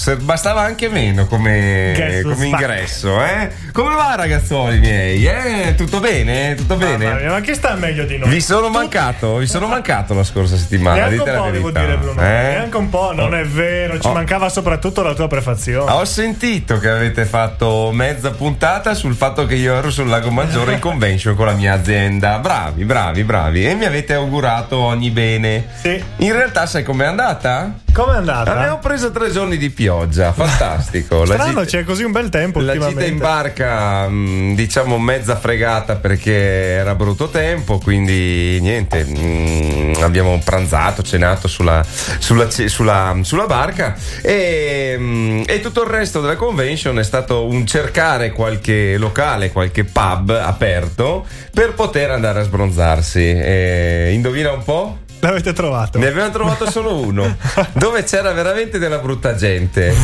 meno, se- bastava anche meno come, come ingresso, eh? Come va ragazzoli miei? Eh? Tutto bene? Tutto bene? mia, ma chi sta meglio di noi? Vi sono mancato, vi sono mancato la scorsa settimana, Neanche un po' devo dire Bruno, eh? neanche un po', non è vero, ci Oh. mancava soprattutto la tua prefazione. Ho sentito che avete fatto mezza puntata sul fatto che io ero sul Lago Maggiore in convention con la mia azienda. Bravi, bravi, bravi. E mi avete augurato ogni bene. Sì. In realtà, sai com'è andata? Com'è andata? Abbiamo preso tre giorni di pioggia, fantastico. La Strano, gita- c'è così un bel tempo La gita in barca, mh, diciamo mezza fregata perché era brutto tempo, quindi niente, mh, abbiamo pranzato, cenato sulla, sulla, sulla- sulla barca e, mh, e tutto il resto della convention è stato un cercare qualche locale, qualche pub aperto per poter andare a sbronzarsi. E indovina un po'? L'avete trovato? Ne abbiamo trovato solo uno, dove c'era veramente della brutta gente.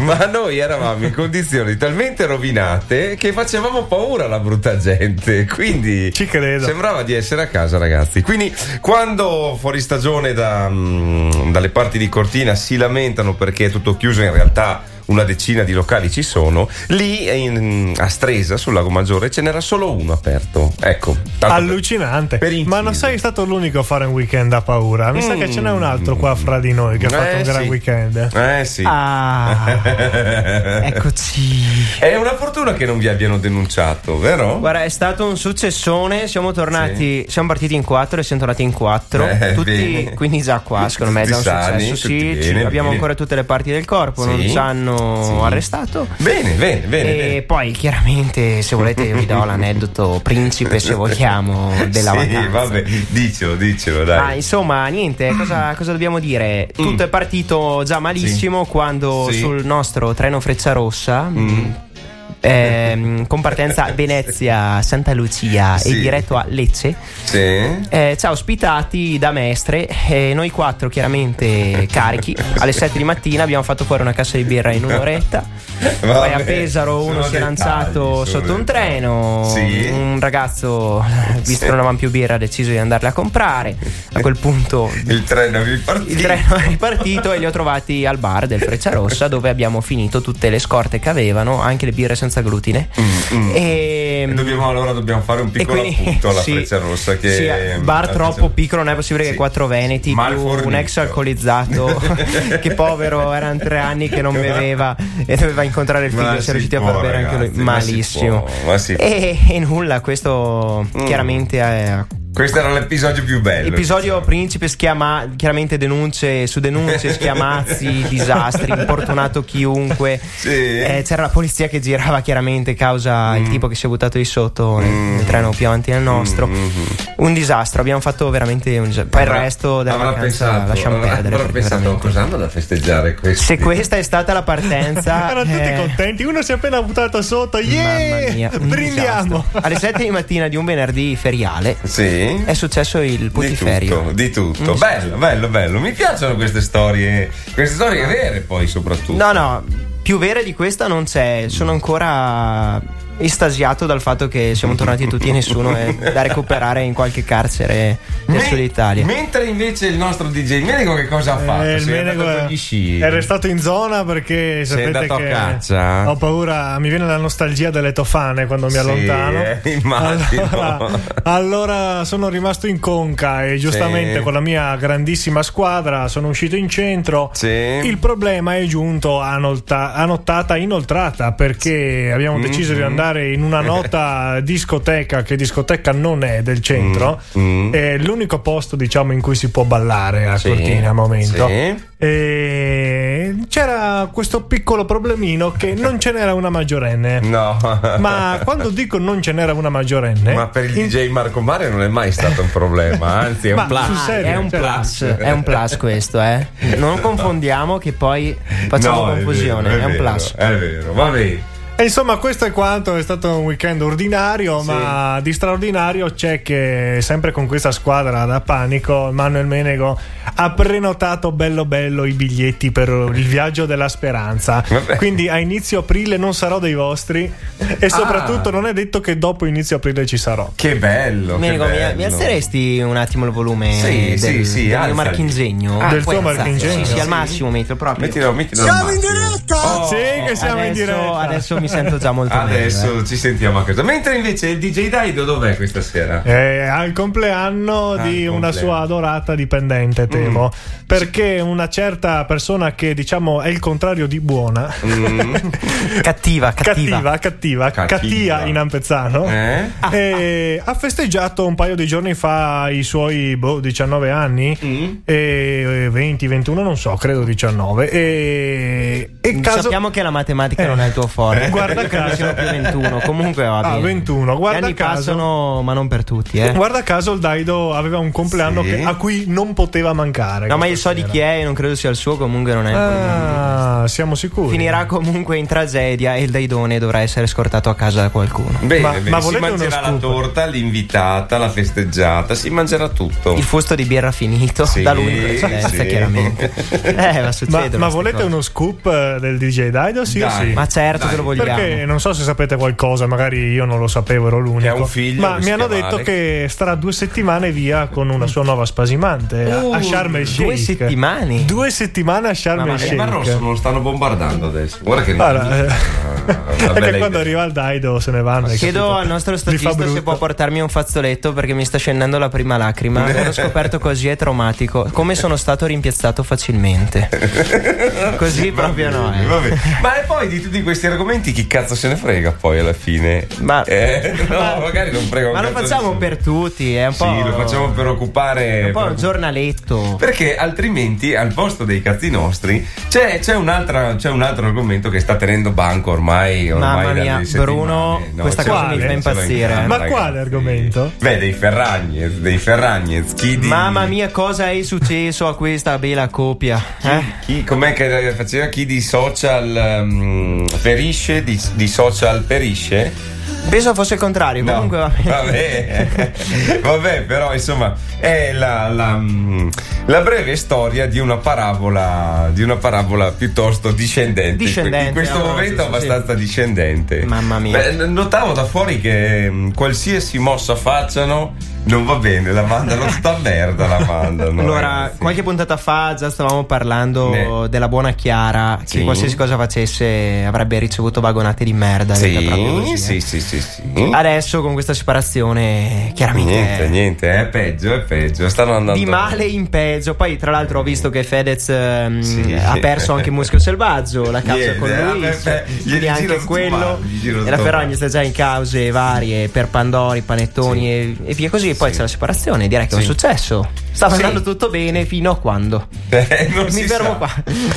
Ma noi eravamo in condizioni talmente rovinate che facevamo paura alla brutta gente. Quindi Ci credo. sembrava di essere a casa, ragazzi. Quindi, quando fuori stagione da, mm, dalle parti di Cortina si lamentano perché è tutto chiuso, in realtà una decina di locali ci sono. Lì in- a Stresa, sul Lago Maggiore, ce n'era solo uno aperto. Ecco, per- Allucinante. per inciso. Ma non sei stato l'unico a fare un weekend a paura. Mi sa che ce n'è un altro qua fra di noi che ha fatto Eh, un gran sì. weekend. Eh sì. Ah, eccoci. È una fortuna che non vi abbiano denunciato, vero? Guarda, è stato un successone. Siamo tornati, siamo partiti in quattro e siamo tornati in quattro. Eh, tutti, bene. quindi già qua, secondo me è già un sani, successo. Sì, bene, abbiamo bene. ancora tutte le parti del corpo, non Sì. Ci hanno Sì. arrestato. Bene, bene, bene. E bene. poi chiaramente, se volete, vi do l'aneddoto principe, se vogliamo, della sì, vacanza. vabbè, dicelo, dicelo, dai. Ma insomma, niente, cosa, cosa dobbiamo dire? Tutto è partito già malissimo quando Mm. Sì. sul nostro treno Freccia Rossa. Mm. Ehm, con partenza Venezia-Santa Lucia Sì. e diretto a Lecce Sì. eh, ci ha ospitati da Mestre e noi quattro chiaramente carichi alle 7 di mattina abbiamo fatto fuori una cassa di birra in un'oretta poi a Pesaro uno si è lanciato sotto un treno Sì. un ragazzo visto che non avevamo più birra ha deciso di andarle a comprare a quel punto Il treno è ripartito. il treno è ripartito e li ho trovati al bar del Frecciarossa dove abbiamo finito tutte le scorte che avevano, anche le birre senza glutine. mm. E, E dobbiamo, allora dobbiamo fare un piccolo appunto alla sì, Freccia Rossa che sì, bar troppo piccolo, non è possibile Sì. che quattro veneti un ex alcolizzato che povero, erano tre anni che non beveva e doveva incontrare il figlio, Ma si è riusciti può, a far bere anche lui ma si malissimo. può, ma può. E, e nulla, questo Mm. chiaramente è Questo era l'episodio più bello. Episodio principe schiama, chiaramente denunce su denunce, schiamazzi, disastri, importunato chiunque. Sì. Eh, c'era la polizia che girava chiaramente causa Mm. il tipo che si è buttato di sotto nel, nel treno più avanti del nostro. Un disastro, abbiamo fatto veramente un disastro. Poi il Avrà- resto della avrà vacanza pensato, lasciamo avrà- perdere. avrà pensato veramente- cosa hanno da festeggiare questo. Se questa è stata la partenza, Erano tutti eh, contenti. Uno si è appena buttato sotto. Yeah! Mamma mia, Brindiamo. disastro. Alle 7 di mattina di un venerdì feriale Sì. È successo il Di putiferio. tutto, di tutto. Un Bello, bello, bello. Mi piacciono queste storie, queste storie vere poi soprattutto. No, no, più vera di questa non c'è. Sono ancora estasiato dal fatto che siamo tornati tutti e nessuno è da recuperare in qualche carcere del Me- sud Italia. Mentre invece il nostro DJ Medico che cosa ha fatto? Eh, il Menego è- restato in zona perché Sei sapete andato a che caccia? ho paura, mi viene la nostalgia delle tofane quando mi Sì, allontano. eh, immagino. Allora, allora sono rimasto in conca e giustamente Sì. con la mia grandissima squadra sono uscito in centro. Sì. Il problema è giunto a, nolta- a nottata inoltrata perché abbiamo deciso di andare in una nota discoteca che discoteca non è del centro. Mm. È l'unico posto, diciamo, in cui si può ballare a Sì, Cortina al momento. sì. E c'era questo piccolo problemino che non ce n'era una maggiorenne. No. Ma quando dico non ce n'era una maggiorenne, Ma per il in- DJ Marco Mare non è mai stato un problema, anzi è Ma un plus. serio, è un cioè- plus, è un plus questo, eh. Non confondiamo che poi facciamo No, è confusione, vero, è, un vero, plus. È vero, va bene. E insomma, questo è quanto. È stato un weekend ordinario, ma di straordinario c'è che sempre con questa squadra da panico, Manuel Menego ha prenotato bello bello i biglietti per il viaggio della speranza. Vabbè. Quindi a inizio aprile non sarò dei vostri e soprattutto non è detto che dopo inizio aprile ci sarò. Che bello. Domenico, che mi, bello. mi alzeresti un attimo il volume Sì, del, sì, sì, del mio marchingegno? Ah, Del tuo marchingegno? Sì, sì, al Sì. massimo metro proprio. Mettilo, mettilo Siamo in diretta! sì, che siamo in adesso, diretta. adesso mi sento già molto Adesso meglio, eh. ci sentiamo a casa. Mentre invece il DJ Daido dov'è questa sera? Eh, al compleanno Al di una compleanno. sua adorata dipendente, temo. Mm. Perché una certa persona che diciamo è il contrario di buona, Cattiva, cattiva. cattiva, cattiva, Cattiva. cattia in ampezzano, Eh? e ha festeggiato un paio di giorni fa i suoi boh, 19 anni, Mm. e 20, 21, non so, credo 19. E, e caso. Sappiamo che la matematica Eh. non è il tuo forte. Guarda caso. siano più 21. Comunque va Ah, bene. 21, guarda Gli anni caso. passano, ma non per tutti, eh. Guarda caso il Daido aveva un compleanno Sì. che- a cui non poteva mancare. No, ma io so di sera. chi è e non credo sia il suo, comunque non è. Ah, siamo sicuri. Finirà comunque in tragedia e il Daidone dovrà essere scortato a casa da qualcuno. Bene, Ma- bene. ma si mangerà la torta, l'invitata, la festeggiata, si mangerà tutto. Il fusto di birra finito Sì, da lui in precedenza, sì. chiaramente. Eh, ma Ma, succede. ma volete uno scoop eh, del DJ Daido? Sì o Dai. sì? Ma certo Dai, che lo vogliamo. Perché non so se sapete qualcosa, magari io non lo sapevo, ero l'unico. Che ha un figlio ma mi hanno detto Alex. che starà due settimane via con una sua nuova spasimante a- a Sharm el Sheikh. due settimane? Due settimane a Sharm el mia. Il Mar Sheikh. Rosso non lo stanno bombardando adesso. Guarda che Guarda, eh, bella che quando idea. arriva il Daido se ne vanno. Chiedo capito? al nostro statista se può portarmi un fazzoletto perché mi sta scendendo la prima lacrima. L'ho scoperto così è traumatico. Come sono stato rimpiazzato facilmente. Così proprio no. eh. Va bene. Ma e poi di tutti questi argomenti chi cazzo se ne frega poi alla fine? Ma- Eh, no, magari non frega un Ma lo facciamo nessuno. per tutti, è un po'. Sì, lo facciamo per occupare un po' un per- giornaletto. Perché altrimenti al posto dei cazzi nostri c'è, c'è, un'altra- c'è un altro argomento che sta tenendo banco ormai. ormai Mamma mia. Bruno, questa ce cosa mi fa impazzire. Ma ragazzi. quale argomento? Beh, dei Ferragnez, dei Ferragnez, chi di... Mamma mia, cosa è successo a questa bella coppia? Eh? Chi, com'è che faceva chi di social um, ferisce, di, di social perisce? Penso fosse il contrario. No, Comunque va bene. vabbè, vabbè, però insomma è la, la, mm, la breve storia di una parabola, di una parabola piuttosto discendente. Discendente, In questo no, momento sì. abbastanza discendente. Mamma mia. Beh, notavo da fuori che mm, qualsiasi mossa facciano non va bene, la mandano tutta a merda, la mandano. Allora, ragazzi. qualche puntata fa già stavamo parlando Ne. della buona Chiara, che Sì. qualsiasi cosa facesse avrebbe ricevuto vagonate di merda. Sì, così, eh. sì, sì, sì, sì. Adesso con questa separazione, chiaramente. Niente, niente, è peggio, è peggio. Stanno andando Di male in peggio. Poi, tra l'altro, ho visto che Fedez ehm, Sì. ha perso anche Muschio Selvaggio. La causa Niente, con lui. gli quindi anche quello. male, E la Ferragni sta già in cause varie per Pandori, Panettoni e, e via così. E poi c'è la separazione. Direi che è un successo. Stava Sì. andando tutto bene fino a quando. Eh, Mi fermo sa. qua.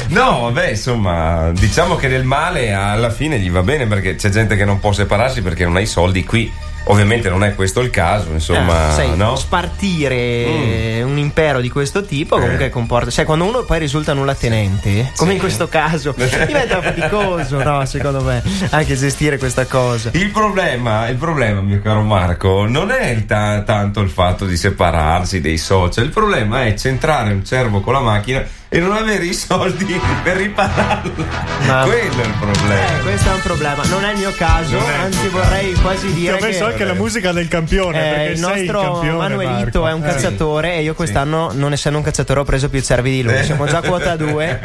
No, vabbè, insomma, diciamo che del male alla fine gli va bene perché c'è gente che non può separarsi perché non ha i soldi qui. Ovviamente non è questo il caso, insomma, Eh, sai, no? spartire un impero di questo tipo comunque Eh. comporta. Sai, quando uno poi risulta nulla tenente, come in questo caso, diventa faticoso, no? Secondo me, anche gestire questa cosa. Il problema, il problema, mio caro Marco, non è ta- tanto il fatto di separarsi dei social, il problema è centrare un cervo con la macchina e non avere i soldi per ripararlo. Ma- Quello è il Eh, problema. questo è un problema. Non è il mio caso, Non anzi vorrei quasi Ti dire ho messo che anche la musica del campione. eh, perché il sei il nostro campione, Manuelito Marco. è un Eh. cacciatore e io quest'anno, non essendo un cacciatore, ho preso più cervi di lui. Siamo già a quota 2.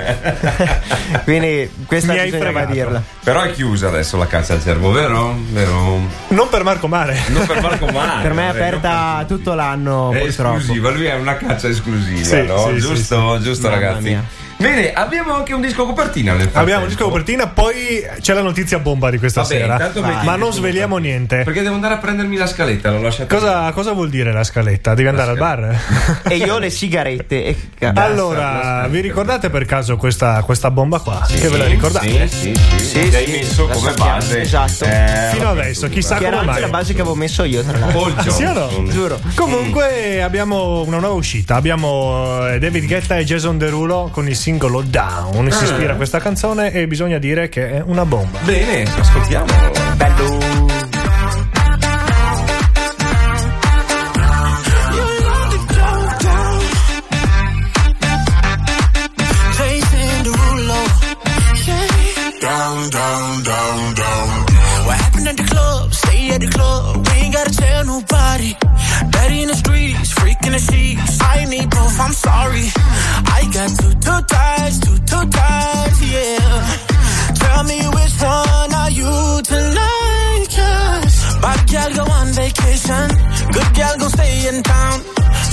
Quindi questa Mi hai bisognava dirla. Però è chiusa adesso la caccia al cervo, vero? Vero? Non per Marco Mare. Non per Marco Mare. Per me è aperta tutto l'anno, È purtroppo. esclusiva, lui è una caccia esclusiva, Sì, no? sì, sì, giusto, giusto ragazzi. Mia. Bene, abbiamo anche un disco copertina nel Abbiamo il disco copertina, poi c'è la notizia bomba di questa Vabbè, sera. Ma non sveliamo copertina. niente. Perché devo andare a prendermi la scaletta, l'ho lasciata. Cosa, cosa vuol dire la scaletta? Devi andare al bar? E io le sigarette. E allora, vi ricordate per caso questa, questa bomba qua? che ve la ricordate? Sì, sì, sì. Sì, Che hai sì, messo come sappiamo, base. esatto. Eh, Fino adesso, chissà Che era come mai. la base che avevo messo io, tra l'altro. Sì o no? Giuro. Comunque abbiamo una nuova uscita. Abbiamo eh, David Guetta e Jason Derulo con il singolo Down. Si ispira a questa canzone e bisogna dire che è una bomba. Bene, ascoltiamo. Bello. Down, down, down. What happened at the club? Stay at the club. We ain't gotta tell nobody. In. I need proof, I'm sorry. I got two, two ties, two, two ties, yeah. Tell me which one are you tonight, cause bad gal go on vacation. Good gal go stay in town.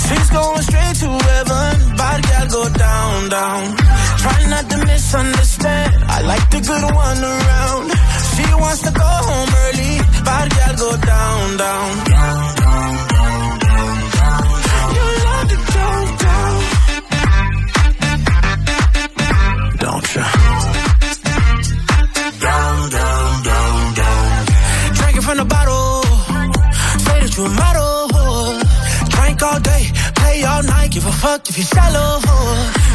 She's going straight to heaven. Bad gal go down, down. Try not to misunderstand. I like the good one around. She wants to go home early. Bad gal go down, down. Give a fuck if you shallow.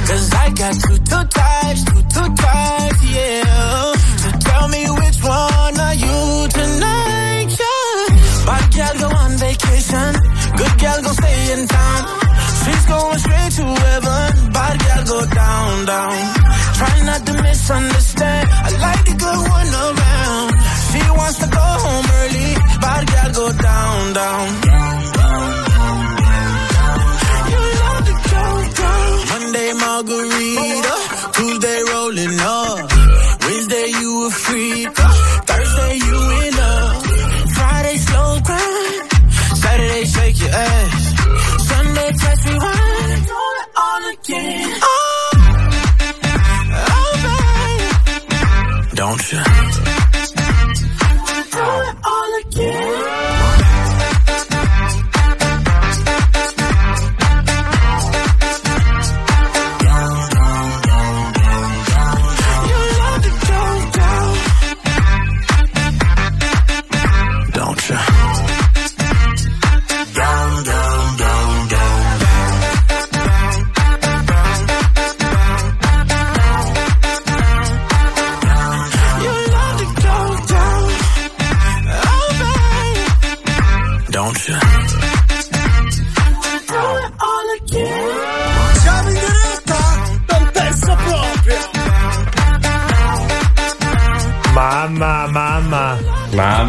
Cause I got two, two types, two, two types, yeah. So tell me which one are you tonight, yeah. Bad gal go on vacation. Good gal go stay in town. She's going straight to heaven. Bad gal go down, down. Try not to misunderstand. I like the good one around. She wants to go home early. Bad gal go down, down. You Monday margarita. Tuesday rolling up.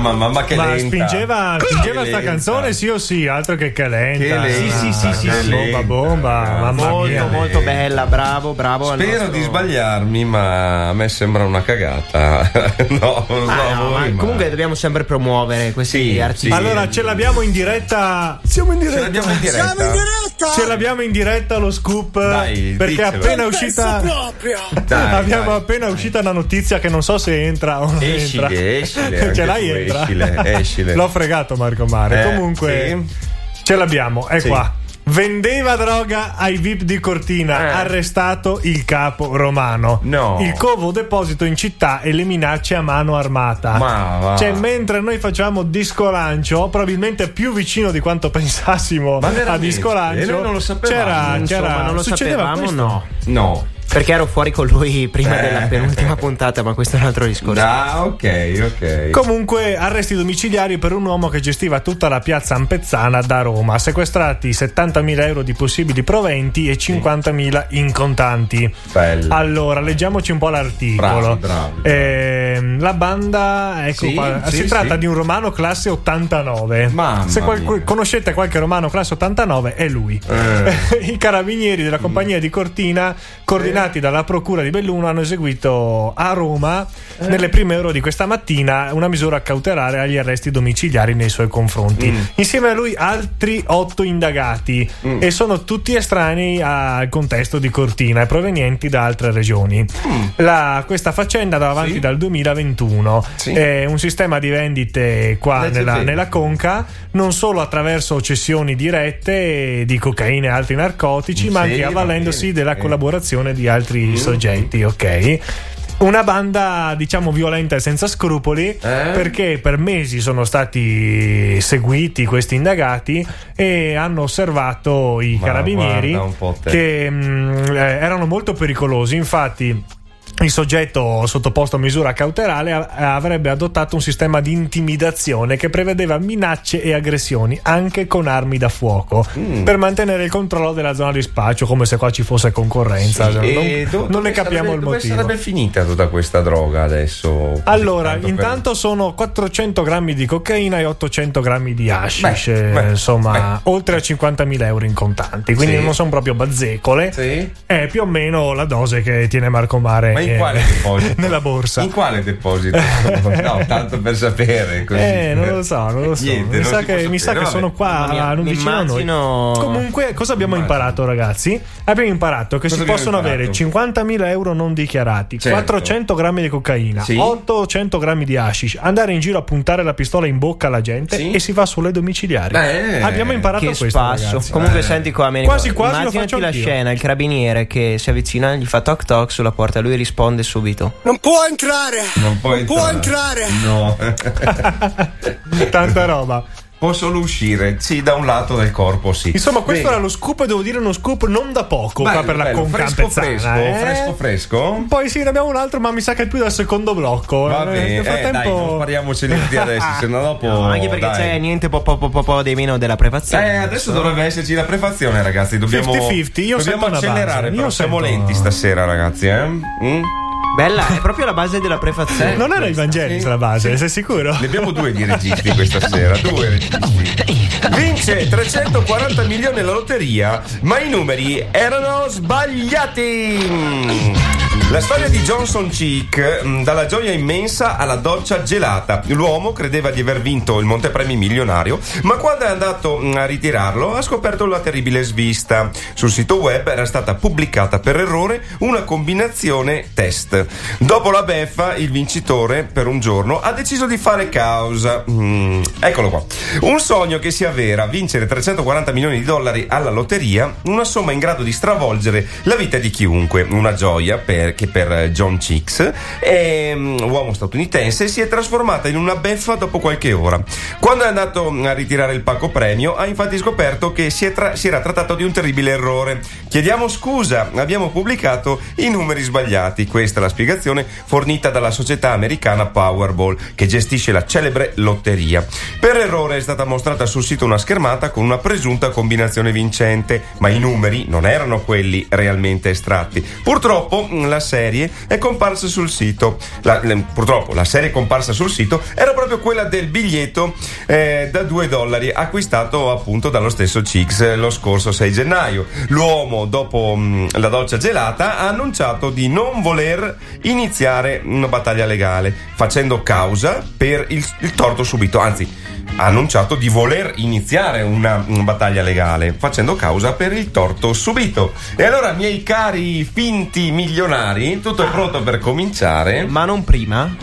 Mamma, mamma che Ma lenta. spingeva, spingeva Che sta canzone sì o sì, altro che che lenta. Che lenta, Sì, sì, sì, sì, che sì. Bomba, bomba, mamma Molto, mia. molto bella. Bravo, bravo. Spero nostro- di sbagliarmi, ma a me sembra una cagata. no, non so Ah, no, voi, ma ma- comunque dobbiamo sempre promuovere questi Sì, artisti. sì. Allora ce l'abbiamo in diretta. Siamo in Ce diretta. l'abbiamo in diretta. Ce l'abbiamo in diretta lo scoop Dai, perché diccelo. appena uscita proprio. Dai, abbiamo dai. appena uscita una notizia che non so se entra o non entra. Escile, escile, anche Ce l'hai entra. Escile, escile. L'ho fregato Marco Mare. Eh, Comunque sì. ce l'abbiamo, è Sì. qua. Vendeva droga ai VIP di Cortina, Eh. arrestato il capo romano. No. Il covo deposito in città e le minacce a mano armata. Ma va. Cioè, mentre noi facciamo disco lancio, probabilmente più vicino di quanto pensassimo a disco lancio, E noi non lo sapevamo. c'era, Insomma, c'era non lo succedeva sapevamo, questo. no. No. Perché ero fuori con lui prima Eh. della penultima puntata, ma questo è un altro discorso. Ah, ok, ok. Comunque, arresti domiciliari per un uomo che gestiva tutta la piazza Ampezzana da Roma. Sequestrati 70.000 euro di possibili proventi e 50.000 in contanti. Bello. Allora, leggiamoci un po' l'articolo. Bravi, bravi. Ehm, la banda, ecco Sì, qua, sì, si tratta sì. di un romano classe 89. Mamma Se qual- mia. conoscete qualche romano classe 89, è lui. Eh. I carabinieri della compagnia di Cortina coordinati nominati dalla Procura di Belluno hanno eseguito a Roma, nelle prime ore di questa mattina, una misura cautelare agli arresti domiciliari nei suoi confronti. Insieme a lui altri otto indagati e sono tutti estranei al contesto di Cortina e provenienti da altre regioni. La- questa faccenda va avanti Sì. dal 2021. Sì. È un sistema di vendite qua nella, nella conca, non solo attraverso cessioni dirette di cocaina e altri narcotici, ma Sì, anche va avvalendosi della sì. collaborazione di altri soggetti, ok? Una banda, diciamo, violenta e senza scrupoli, perché per mesi sono stati seguiti questi indagati e hanno osservato i Ma carabinieri che mh, eh, erano molto pericolosi. Infatti, il soggetto sottoposto a misura cautelare avrebbe adottato un sistema di intimidazione che prevedeva minacce e aggressioni anche con armi da fuoco Mm. per mantenere il controllo della zona di spaccio come se qua ci fosse concorrenza Sì, non, e do- non dove ne capiamo sarebbe- il dove motivo sarebbe finita tutta questa droga adesso? Allora, tanto per- intanto sono 400 grammi di cocaina e 800 grammi di hashish, Beh, eh, beh, insomma, oltre a 50.000 euro in contanti, quindi Sì. non sono proprio bazzecole. Sì? È più o meno la dose che tiene Marco Mare Ma in eh, quale deposito? nella borsa. In quale deposito? no, tanto per sapere. Così. Eh, non lo so, non lo so. Niente, mi, non sa che, mi sa che vabbè. sono qua mi vicino a noi. Comunque, cosa abbiamo Immagino. imparato, ragazzi? Abbiamo imparato che Cosa si possono imparato? avere 50.000 euro non dichiarati, Certo. 400 grammi di cocaina, Sì. 800 grammi di hashish, andare in giro a puntare la pistola in bocca alla gente Sì. e si va sulle domiciliari. Beh, abbiamo imparato Che questo. spasso. ragazzi. Comunque, senti qua, Menico, Quasi quasi lo immaginati faccio la anch'io. scena: il carabiniere che si avvicina, gli fa toc toc sulla porta, lui risponde subito. Non può entrare! Non può entrare. entrare! No. Tanta roba. Può solo uscire, sì, da un lato del corpo, sì. Insomma, questo Bene. era lo scoop, devo dire uno scoop non da poco Bello, qua per la bello, conca fresco, eh? fresco, fresco. Poi sì, ne abbiamo un altro, ma mi sa che è più dal secondo blocco. Va Eh, bene, nel eh, dai, frattempo... non spariamoci tutti adesso, se no dopo. No, anche perché dai. c'è niente po' po' po' po' po' di meno della prefazione. Eh, adesso dovrebbe esserci la prefazione, ragazzi. Dobbiamo, 50-50, io dobbiamo sento accelerare. base, Però io siamo sento- lenti stasera, ragazzi. Eh? Mm? Bella, è proprio la base della prefazione. Non era il Vangelis Sì, la base, sei sicuro? Ne abbiamo due di registi questa sera, due registi. Vince 340 milioni alla lotteria, ma i numeri erano sbagliati. La storia di Johnson Cheek, mh, dalla gioia immensa alla doccia gelata. L'uomo credeva di aver vinto il montepremi milionario, ma quando è andato mh, a ritirarlo ha scoperto la terribile svista. Sul sito web era stata pubblicata per errore una combinazione test. Dopo la beffa, il vincitore per un giorno ha deciso di fare causa. Mm, eccolo qua. Un sogno che si avvera, vincere 340 milioni di dollari alla lotteria, una somma in grado di stravolgere la vita di chiunque. Una gioia per, che per John Cheeks, ehm, uomo statunitense, si è trasformata in una beffa dopo qualche ora. Quando è andato a ritirare il pacco premio, ha infatti scoperto che si, tra- si era trattato di un terribile errore. Chiediamo scusa, abbiamo pubblicato i numeri sbagliati. Questa è la spiegazione fornita dalla società americana Powerball, che gestisce la celebre lotteria. Per errore è stata mostrata sul sito una schermata con una presunta combinazione vincente, ma i numeri non erano quelli realmente estratti. Purtroppo la serie è comparsa sul sito. La- le- purtroppo la serie comparsa sul sito era proprio quella del biglietto eh, da 2 dollari acquistato appunto dallo stesso Chicks eh, lo scorso 6 gennaio. L'uomo, dopo mh, la doccia gelata, ha annunciato di non voler iniziare una battaglia legale, facendo causa per il, il torto subito, anzi ha annunciato di voler iniziare una, una battaglia legale, facendo causa per il torto subito. E allora, miei cari finti milionari, tutto è pronto per cominciare, Ma non prima?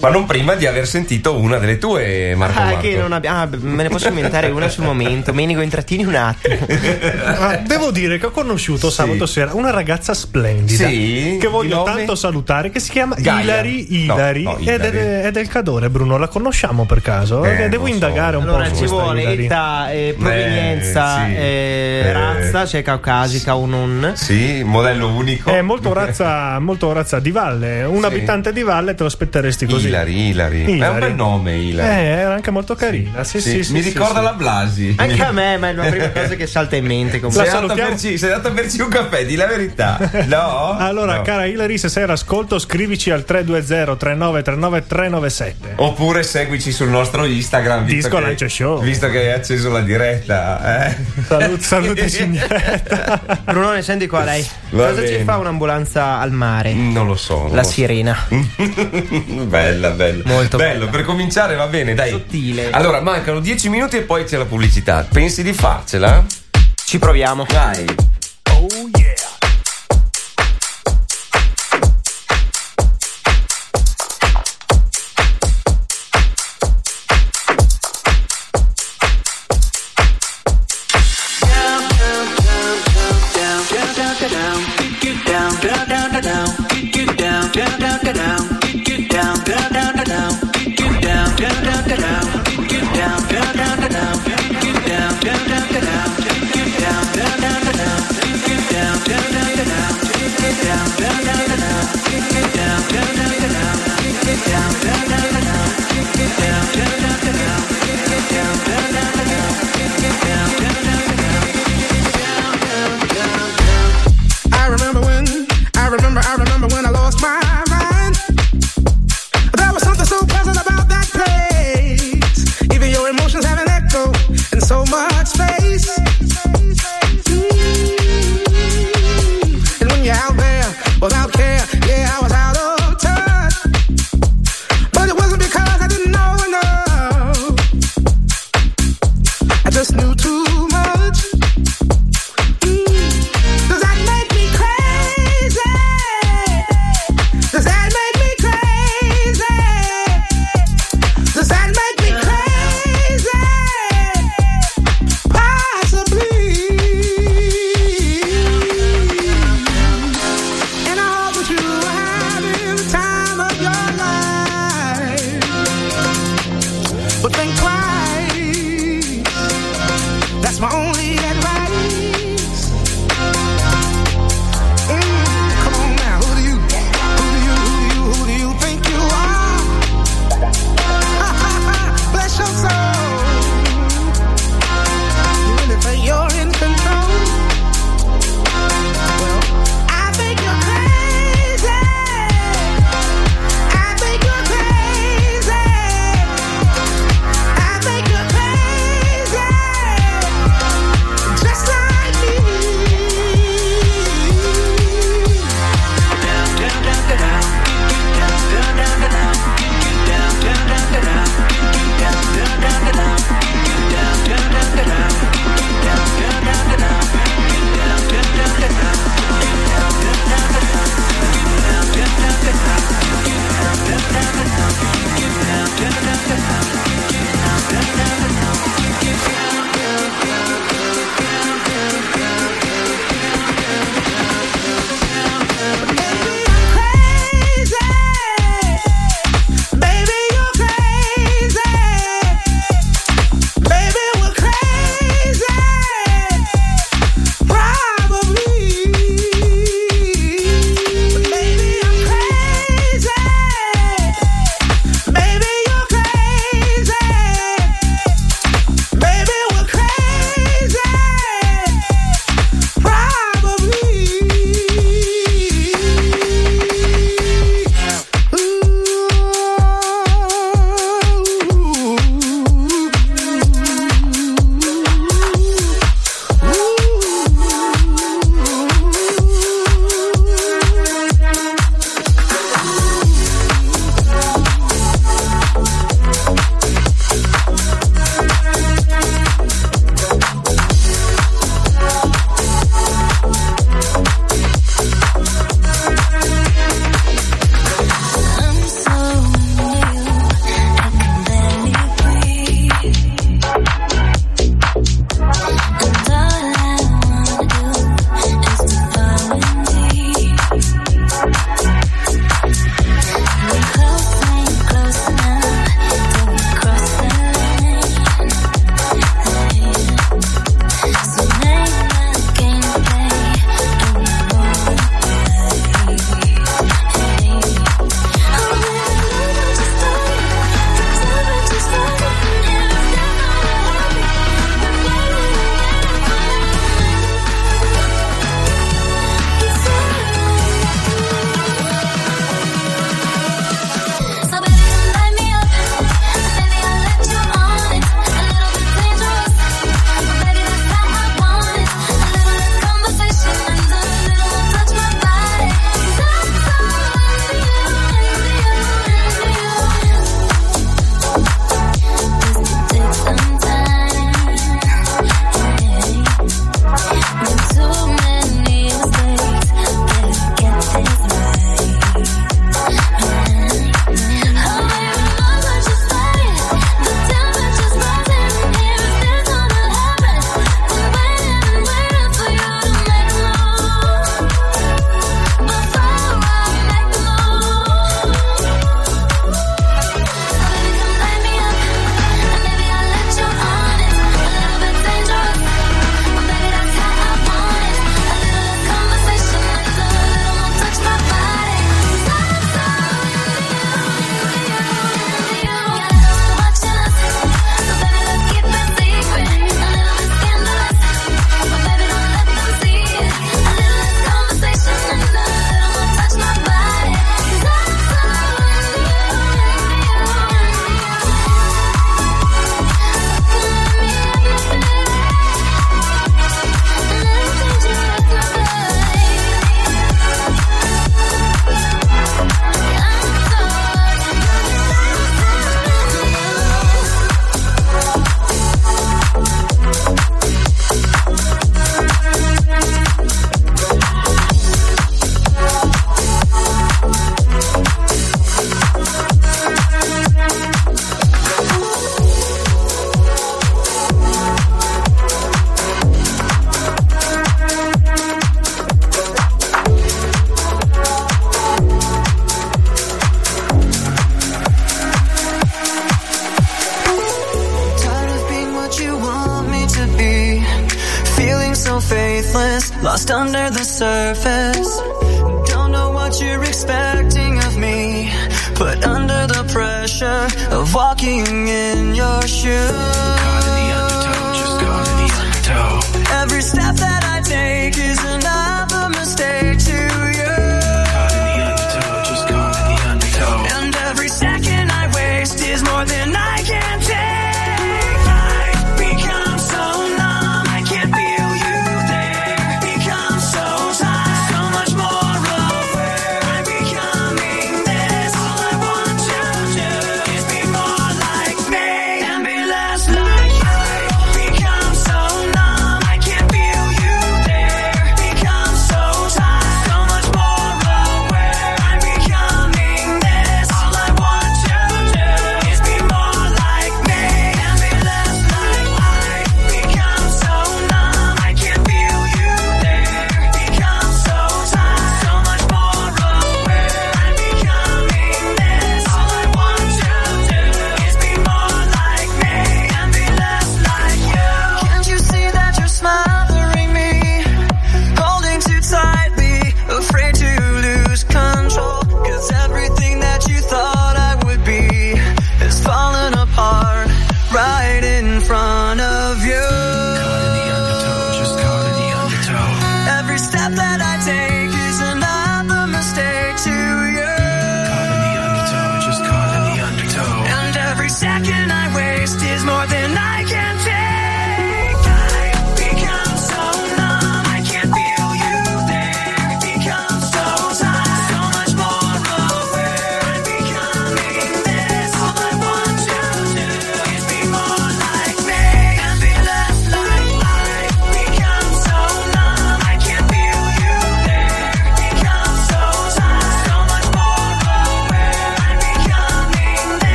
ma non prima di aver sentito una delle tue, Marco Ah, Marco. che non abbiamo. Ah, me ne posso inventare una sul momento. Menico, intrattini un attimo. Ah, devo dire che ho conosciuto sabato sera una ragazza splendida Sì, che voglio nome? tanto salutare che si chiama Gaia. Ilari No, Ilari, no, ed è, Ilari. è del Cadore Bruno la conosciamo per caso? Eh, Eh, devo non so. indagare un Allora po' su ci vuole Ilari. età, eh, provenienza, Eh, sì. eh, Eh, razza, cioè caucasica o non. Sì, modello unico. È molto razza, molto razza di valle. Un Sì. abitante di valle te lo aspetteresti così. così. Ilari, Ilari. È un Ilari. bel nome, Ilari. Eh, era anche molto carina. Sì, Sì, sì, sì, mi sì, ricorda sì. la Blasi. Anche a me, ma è la prima cosa che salta in mente. Sei comunque. La andato, berci, sei andato a berci un caffè, di la verità. No? Allora, No. cara Hilary, se sei all'ascolto, scrivici al 320 3939 397. Oppure seguici sul nostro Instagram. visto Disco che- Lancio Show. Visto che hai acceso la diretta. Eh. Salut, salutaci in diretta. Brunone, senti qua lei. Va Cosa bene. ci fa un'ambulanza al mare? Non lo so. non La lo so. sirena. bella, bella. Molto bello. bella. Per cominciare va bene, dai. Sottile. Allora, mancano 10 minuti e poi c'è la pubblicità. Pensi di farcela? Ci proviamo. Vai.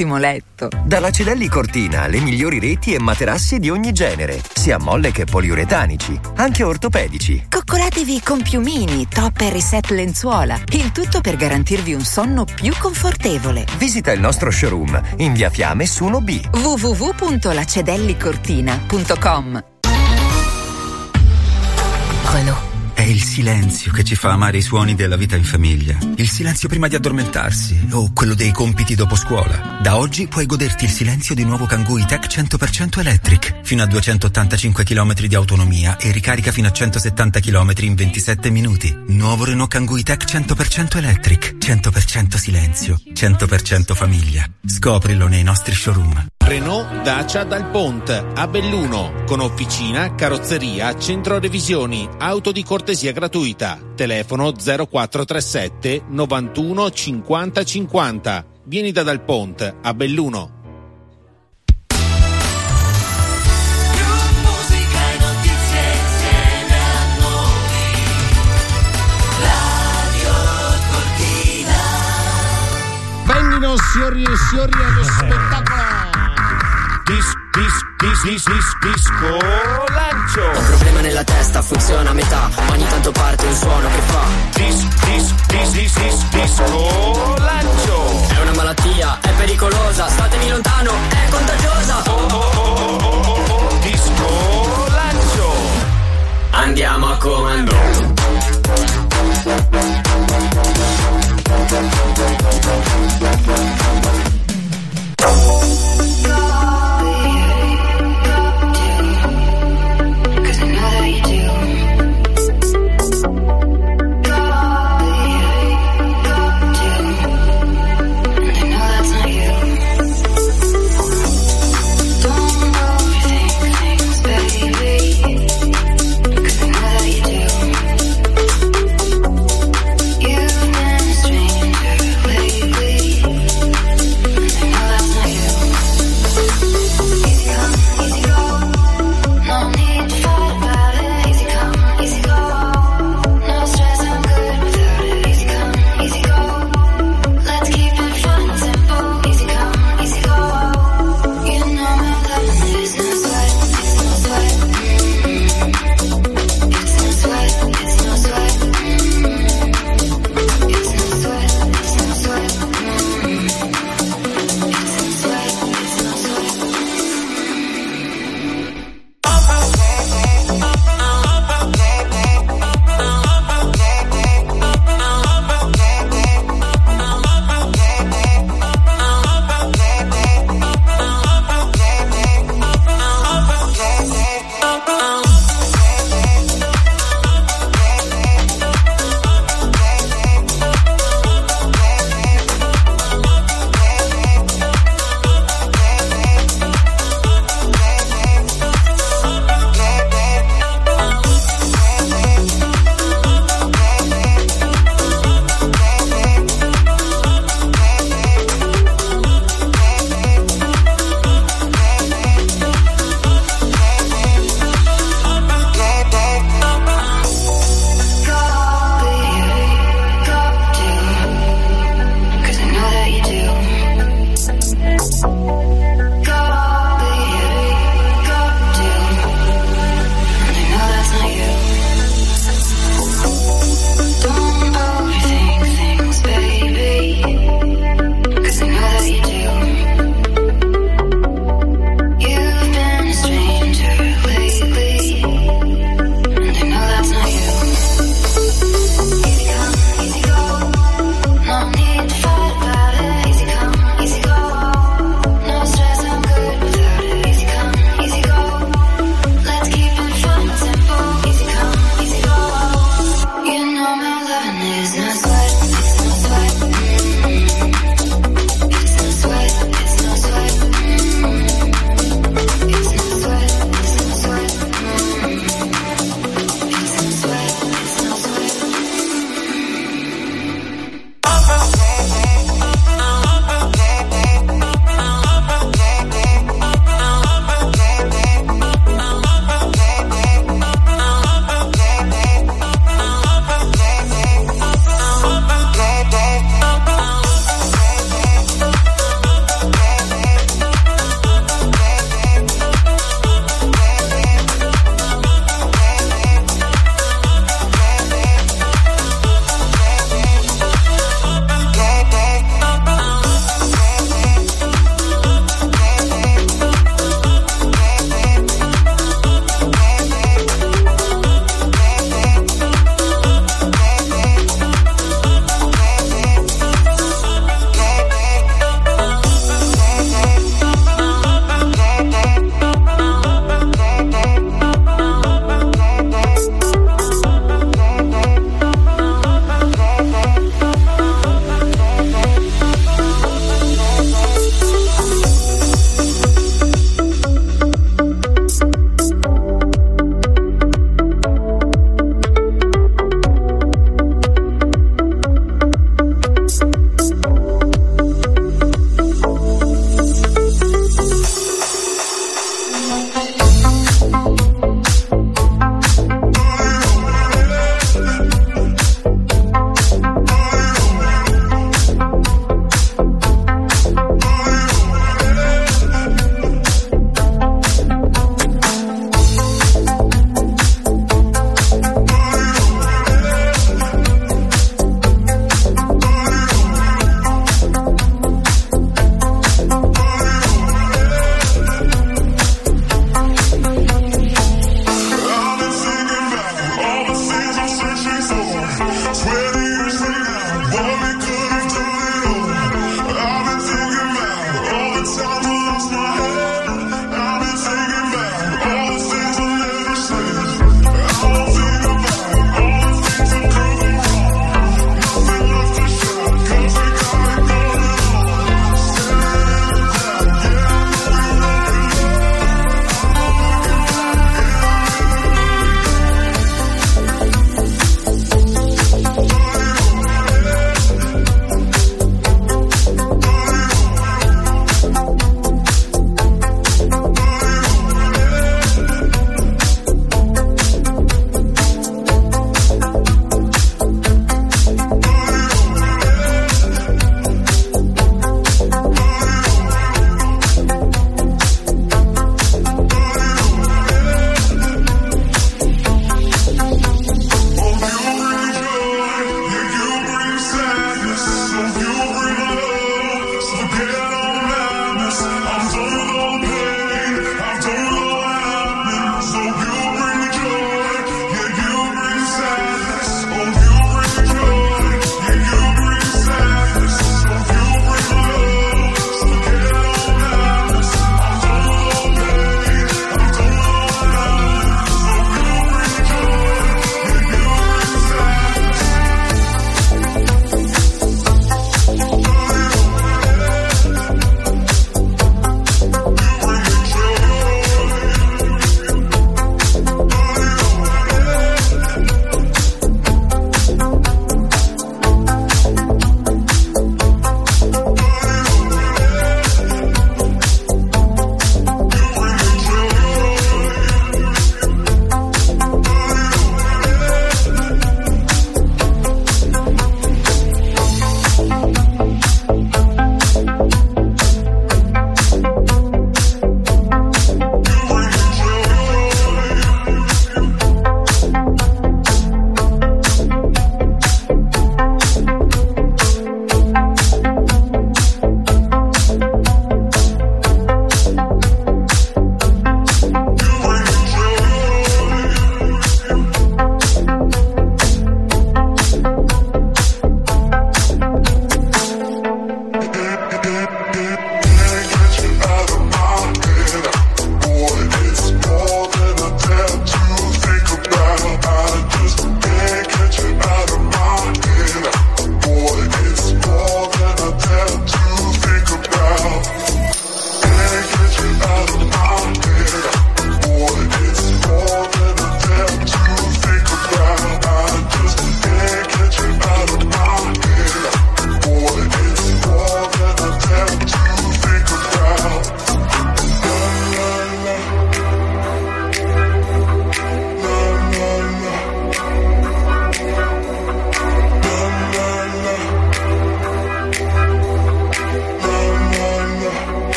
ottimo letto. Dalla Cedelli Cortina le migliori reti e materassi di ogni genere, sia molle che poliuretanici, anche ortopedici. Coccolatevi con piumini, top e reset lenzuola, il tutto per garantirvi un sonno più confortevole. Visita il nostro showroom in via Fiamme su 1B www.lacedellicortina.com il silenzio che ci fa amare i suoni della vita in famiglia. Il silenzio prima di addormentarsi o quello dei compiti dopo scuola. Da oggi puoi goderti il silenzio di nuovo Kangoo Tech 100% Electric. Fino a 285 km di autonomia e ricarica fino a 170 km in 27 minuti. Nuovo Renault Kangoo Tech 100% Electric. 100% silenzio. 100% famiglia. Scoprilo nei nostri showroom. Renault Dacia Dal Pont a Belluno con officina, carrozzeria, centro revisioni, auto di cortesia gratuita. Telefono 0437 91 50 50. Vieni da Dal Pont a Belluno. Signori e signori, allo spettacolo! Dis, dis, dis, dis, dis, disco lancio. Ho un problema nella testa, funziona a metà. Ogni tanto parte un suono che fa. Dis, dis, dis, dis, dis, disco lancio. È una malattia, è pericolosa. Statevi lontano, è contagiosa. Disco lancio. Andiamo a comando. Baby,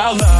about love?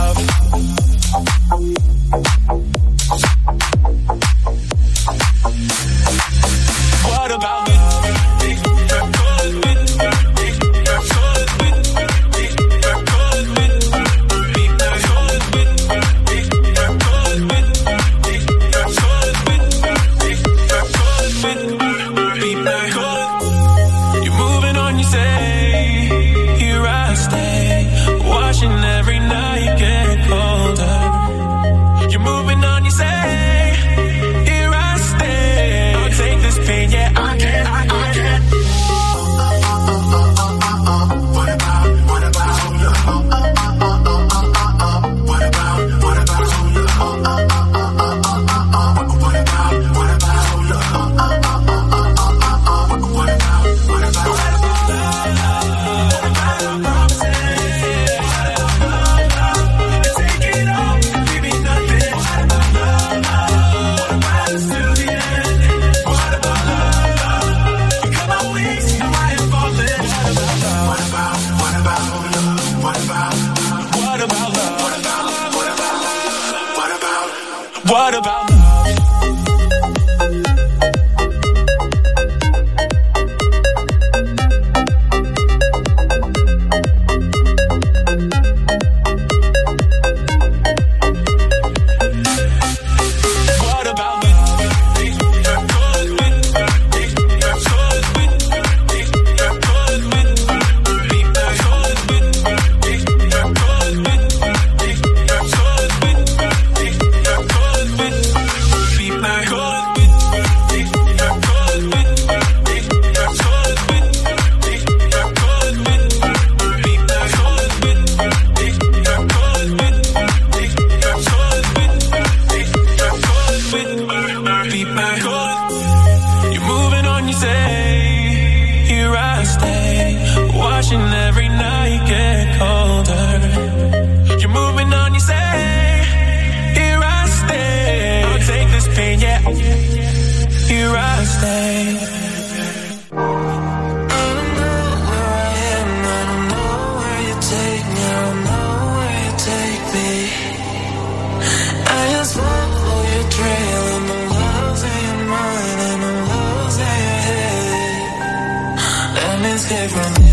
Different.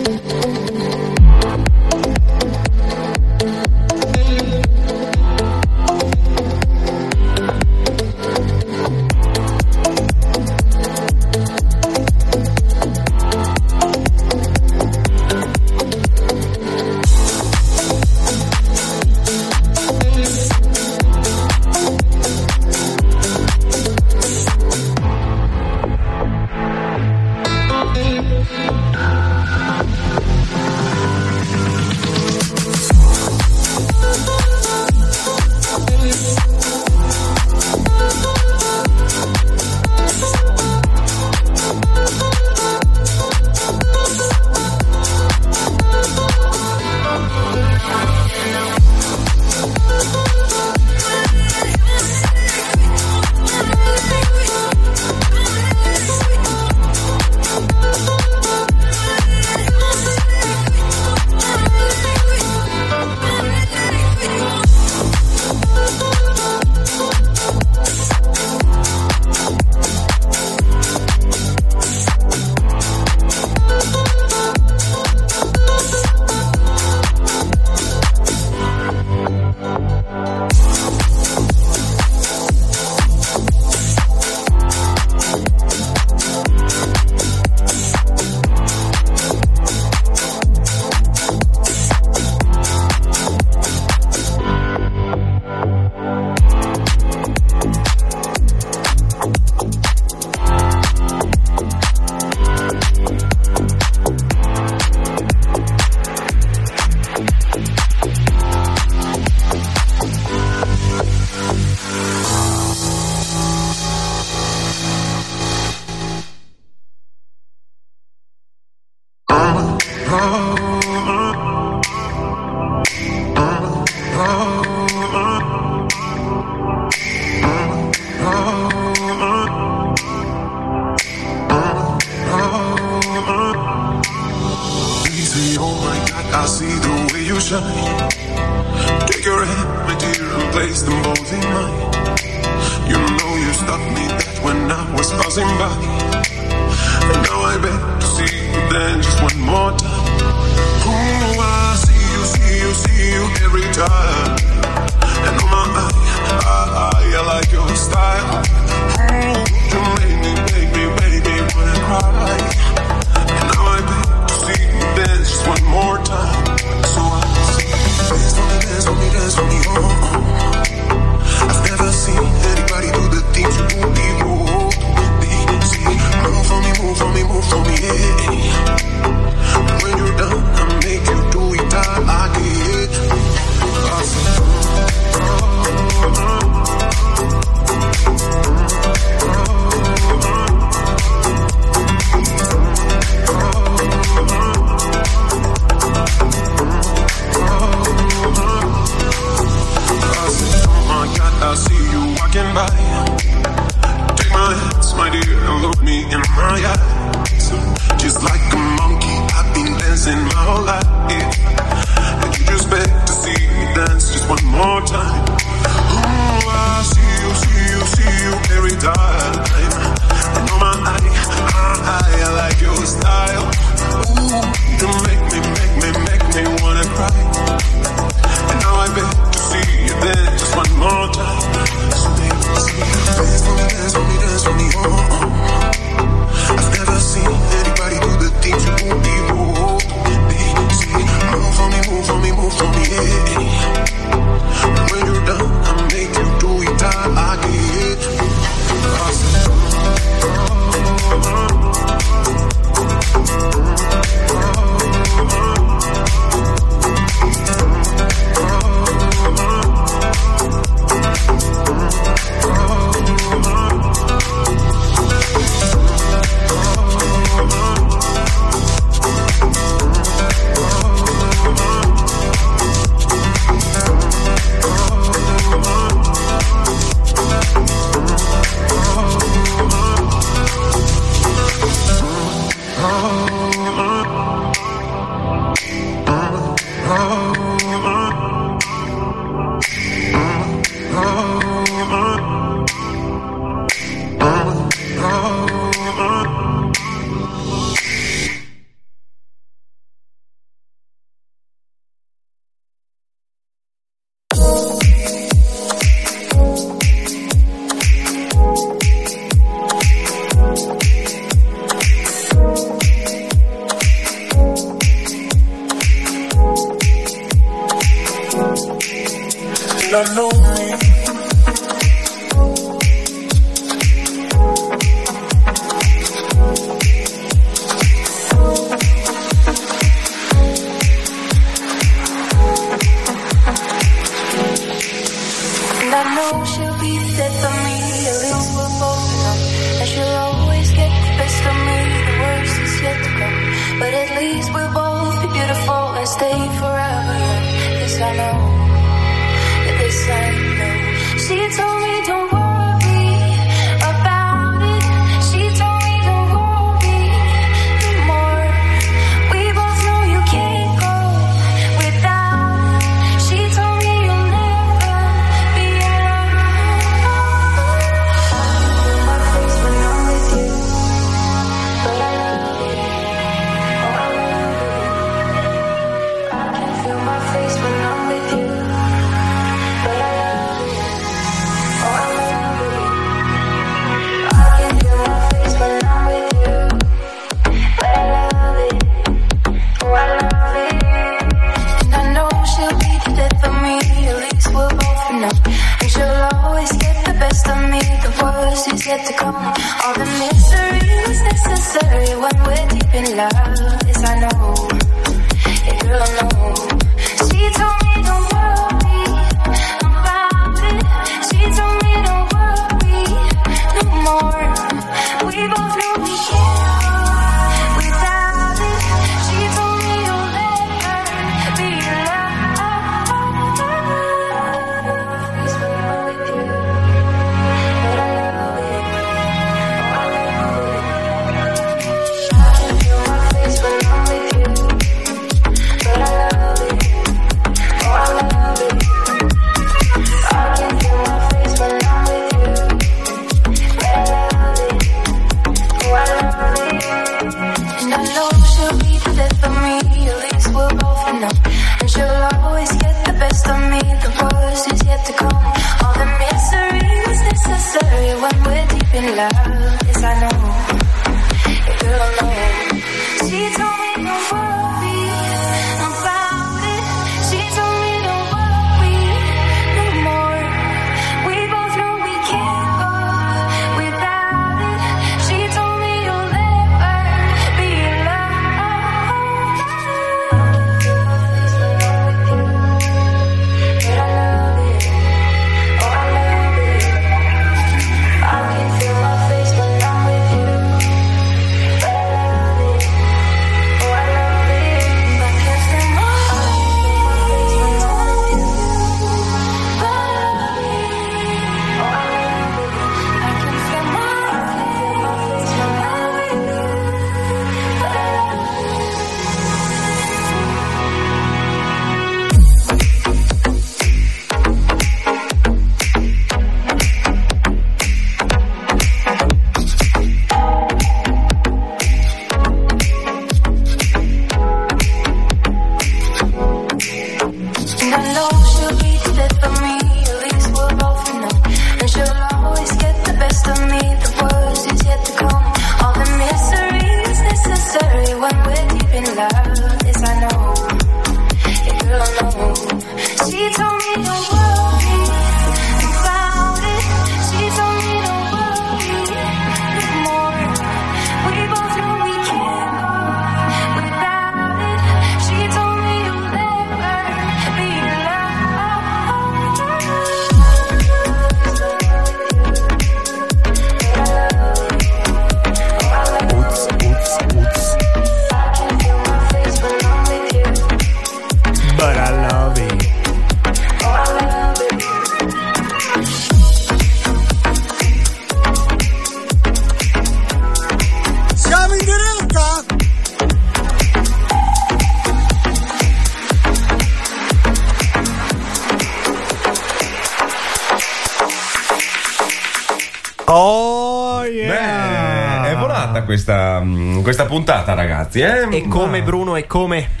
Questa puntata, ragazzi. Eh? E come Bruno, e come?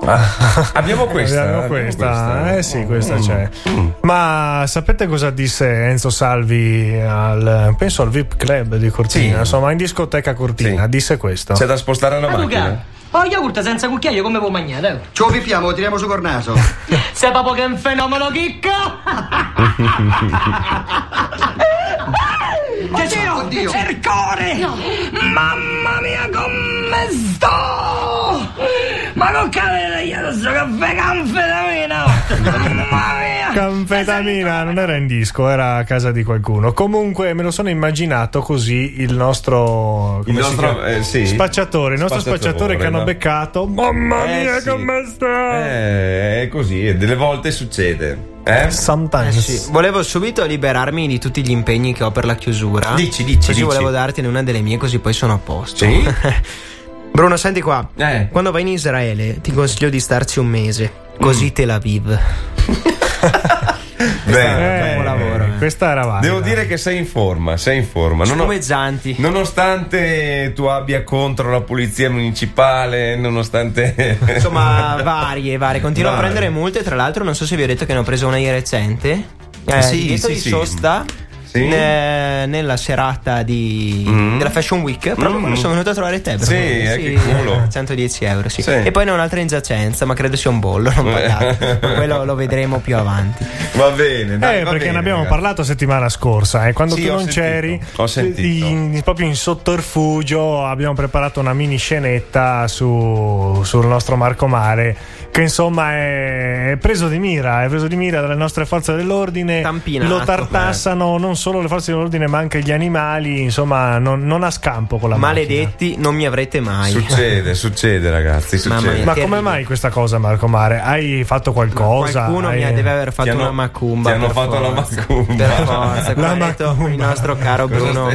Abbiamo questa. Abbiamo abbiamo questa. Eh sì, questa Mm. c'è. Ma sapete cosa disse Enzo Salvi al penso al VIP Club di Cortina, Sì. insomma, in discoteca Cortina, disse questo. C'è da spostare la Ah, macchina. Ho yogurt senza cucchiaio come può mangiare? Ce lo pippiamo, tiriamo su col naso. Sei proprio che è un fenomeno chicca! Oddio. C'è il cuore! Mamma mia come sto! Ma non capite io adesso caffè canfetamina! Mamma mia! Canfetamina non era in disco, era a casa di qualcuno. Comunque me lo sono immaginato così il nostro, come Il nostro, eh, sì. spacciatore, il nostro Spacciatore, spacciatore che hanno no? beccato. Mamma Eh, mia, sì. come sta? Eh, è così, e delle volte succede. Eh? Sometimes. Sì, Volevo subito liberarmi di tutti gli impegni che ho per la chiusura. Dici, dici, Così dici. volevo dartene una delle mie, così poi sono a posto. Sì? Bruno, senti qua. Eh. Quando vai in Israele, ti consiglio di starci un mese. Così Mm. Tel Aviv. Bene, Eh, eh. Questa era valida. Devo dire che sei in forma, sei in forma. Non ho- Spumeggianti. nonostante tu abbia contro la polizia municipale, nonostante. Insomma, varie, varie. Continuo a Varie. prendere multe. Tra l'altro, non so se vi ho detto che ne ho preso una ieri recente. Eh, Sì, divieto sì, di sì. sosta. Sì. ne- nella serata di, Mm. della Fashion Week, proprio Mm. quando sono venuto a trovare te. Sì, eh, che culo. 110 euro, sì. Sì. E poi ne ho un'altra in giacenza, ma credo sia un bollo, non pagato. Quello lo vedremo più avanti. Va bene, dai, Eh, va perché bene, ne abbiamo ragazzi. parlato settimana scorsa, eh, quando Sì, tu non sentito, c'eri, ho sentito. in- proprio in sotterfugio abbiamo preparato una mini scenetta su- sul nostro Marco Mare che insomma è, preso di mira, è preso di mira dalle nostre forze dell'ordine, Tampinato. lo tartassano non solo le forze dell'ordine ma anche gli animali, insomma non, non a scampo con la Maledetti, non mi avrete mai. Succede, succede, ragazzi. Succede. mia. macchina. Ma come terribile. mai questa cosa Marco Mare? Hai fatto qualcosa? Qualcuno mi Hai- ha- deve aver fatto hanno- una macumba. ti hanno fatto la forza. macumba. Per forza, come La ha detto macumba. il nostro caro Cosa Bruno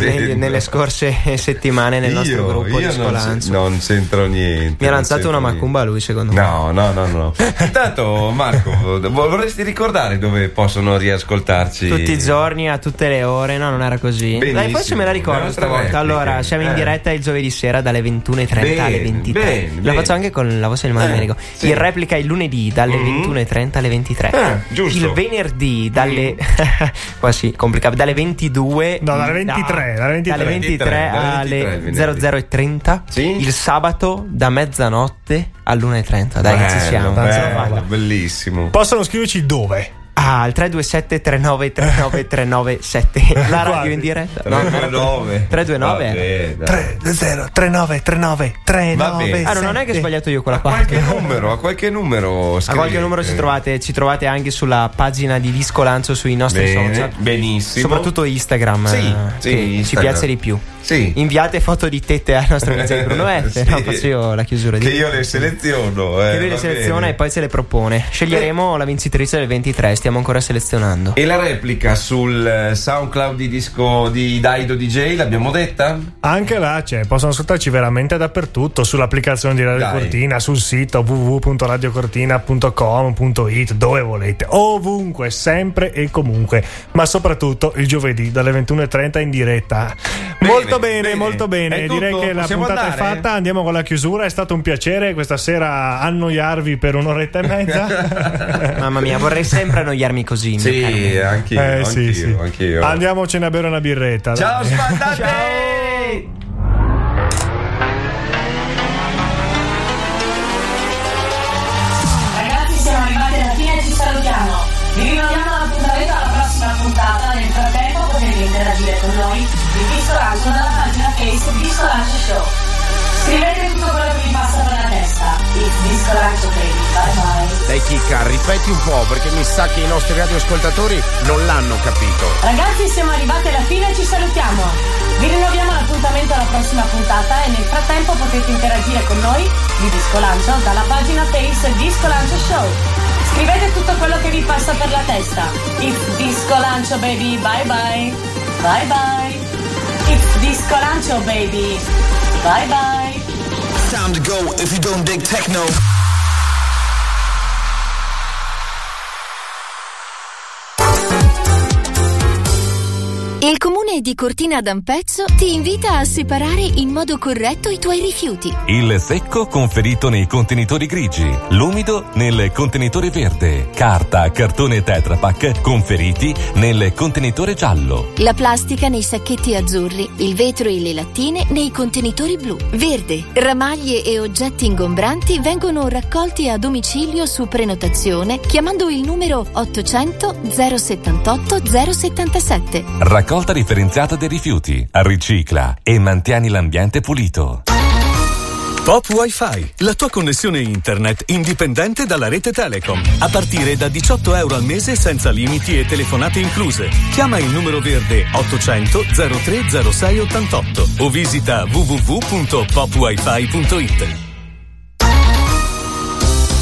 nelle, nelle scorse settimane nel nostro io, gruppo io di non, Scolanzo. c- non c'entro niente. Mi ha non lanciato una macumba lui, secondo me. No, no, no, no. Intanto, Marco, vo- vorresti ricordare dove possono riascoltarci? Tutti i giorni, a tutte le ore, no, non era così. Benissimo. Dai, forse me la ricordo stavolta. Allora, siamo in Eh. diretta il giovedì sera dalle 21.30 alle Bene, 23. bene, la bene. faccio anche con la voce del Mario Eh, sì. In replica il lunedì dalle Mhm. 21.30 alle 23. Eh, giusto. Il venerdì dalle. qua sì, complicato. Dalle 22. No, dalle 23, dalle 23. dalle 23 dalle 23 alle il venerdì. 00.30. Sì. Il sabato da mezzanotte all'1.30. Dai, che ci siamo. Bello, bello, bellissimo. Possono scriverci dove? Ah, il 327 39 39 397 La radio Quasi. in diretta? No, 329. 329 Vabbè, dai. 0 39 39 Va bene. Ah, non è che ho sbagliato io quella A qualche parte. numero, a qualche numero. A qualche numero ci trovate, ci trovate anche sulla pagina di Disco Lancio sui nostri Bene, social. benissimo. Soprattutto Instagram, Sì, eh, sì, che ci Instagram. piace di più. Sì. Inviate foto di tette al nostro amico Bruno F. Sì. No, faccio io la chiusura di Che io le seleziono. eh, che lui le seleziona bene. e poi ce le propone. Sceglieremo la vincitrice del 23, stiamo ancora selezionando. E la replica sul eh, SoundCloud di disco di Daido DJ, l'abbiamo detta? Anche là c'è, possono ascoltarci veramente dappertutto, sull'applicazione di Radio Dai. Cortina, sul sito www.radiocortina.com.it, dove volete, ovunque, sempre e comunque, ma soprattutto il giovedì dalle 21.30 in diretta. molto bene, bene. molto bene, È direi tutto? che la Possiamo puntata andare? è fatta, andiamo con la chiusura, è stato un piacere questa sera annoiarvi per un'oretta e mezza. Mamma mia, vorrei sempre annoiarmi così. Sì, anch'io, Eh, sì, anch'io, sì. anch'io. Andiamocene a bere una birretta. dai. Ciao spandate! Ragazzi siamo arrivati alla fine ci salutiamo. Vi rinnoviamo l'appuntamento alla prossima puntata. Nel frattempo potete interagire con noi di Disco Lancio dalla pagina Facebook Disco Lancio Show. Scrivete tutto Dai Chicca, ripeti un po' perché mi sa che i nostri radioascoltatori non l'hanno capito. Ragazzi siamo arrivati alla fine e ci salutiamo. Vi rinnoviamo l'appuntamento alla prossima puntata e nel frattempo potete interagire con noi di Disco Lancio dalla pagina Face Disco Lancio Show. Scrivete tutto quello che vi passa per la testa. It's Disco Lancio baby, bye bye. Bye bye. It's Disco Lancio baby. Bye bye. Time to go if you don't dig techno. Il comune di Cortina d'Ampezzo ti invita a separare in modo corretto i tuoi rifiuti. Il secco conferito nei contenitori grigi, l'umido nel contenitore verde, carta, cartone e Tetra Pak conferiti nel contenitore giallo. La plastica nei sacchetti azzurri, il vetro e le lattine nei contenitori blu. Verde, ramaglie e oggetti ingombranti vengono raccolti a domicilio su prenotazione chiamando il numero 800 078 077. Raccolta differenziata dei rifiuti, ricicla e mantieni l'ambiente pulito. Pop Wi-Fi, la tua connessione internet indipendente dalla rete Telecom. A partire da 18 euro al mese senza limiti e telefonate incluse. Chiama il numero verde 800 030688 o visita www.popwifi.it.